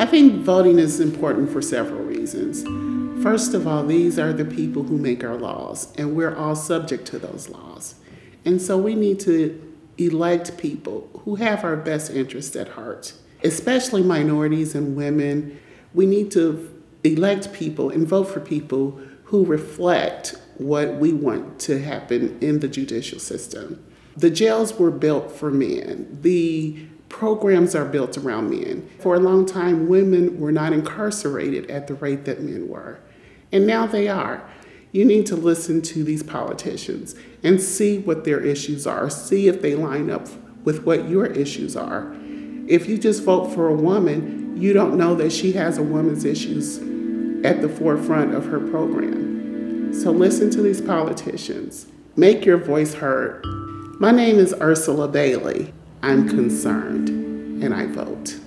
I think voting is important for several reasons. First of all, these are the people who make our laws, and we're all subject to those laws. And so we need to elect people who have our best interests at heart, especially minorities and women. We need to elect people and vote for people who reflect what we want to happen in the judicial system. The jails were built for men. The programs are built around men. For a long time, women were not incarcerated at the rate that men were, and now they are. You need to listen to these politicians and see what their issues are, see if they line up with what your issues are. If you just vote for a woman, you don't know that she has a woman's issues at the forefront of her program. So listen to these politicians. Make your voice heard. My name is Ursula Bailey. I'm concerned and I vote.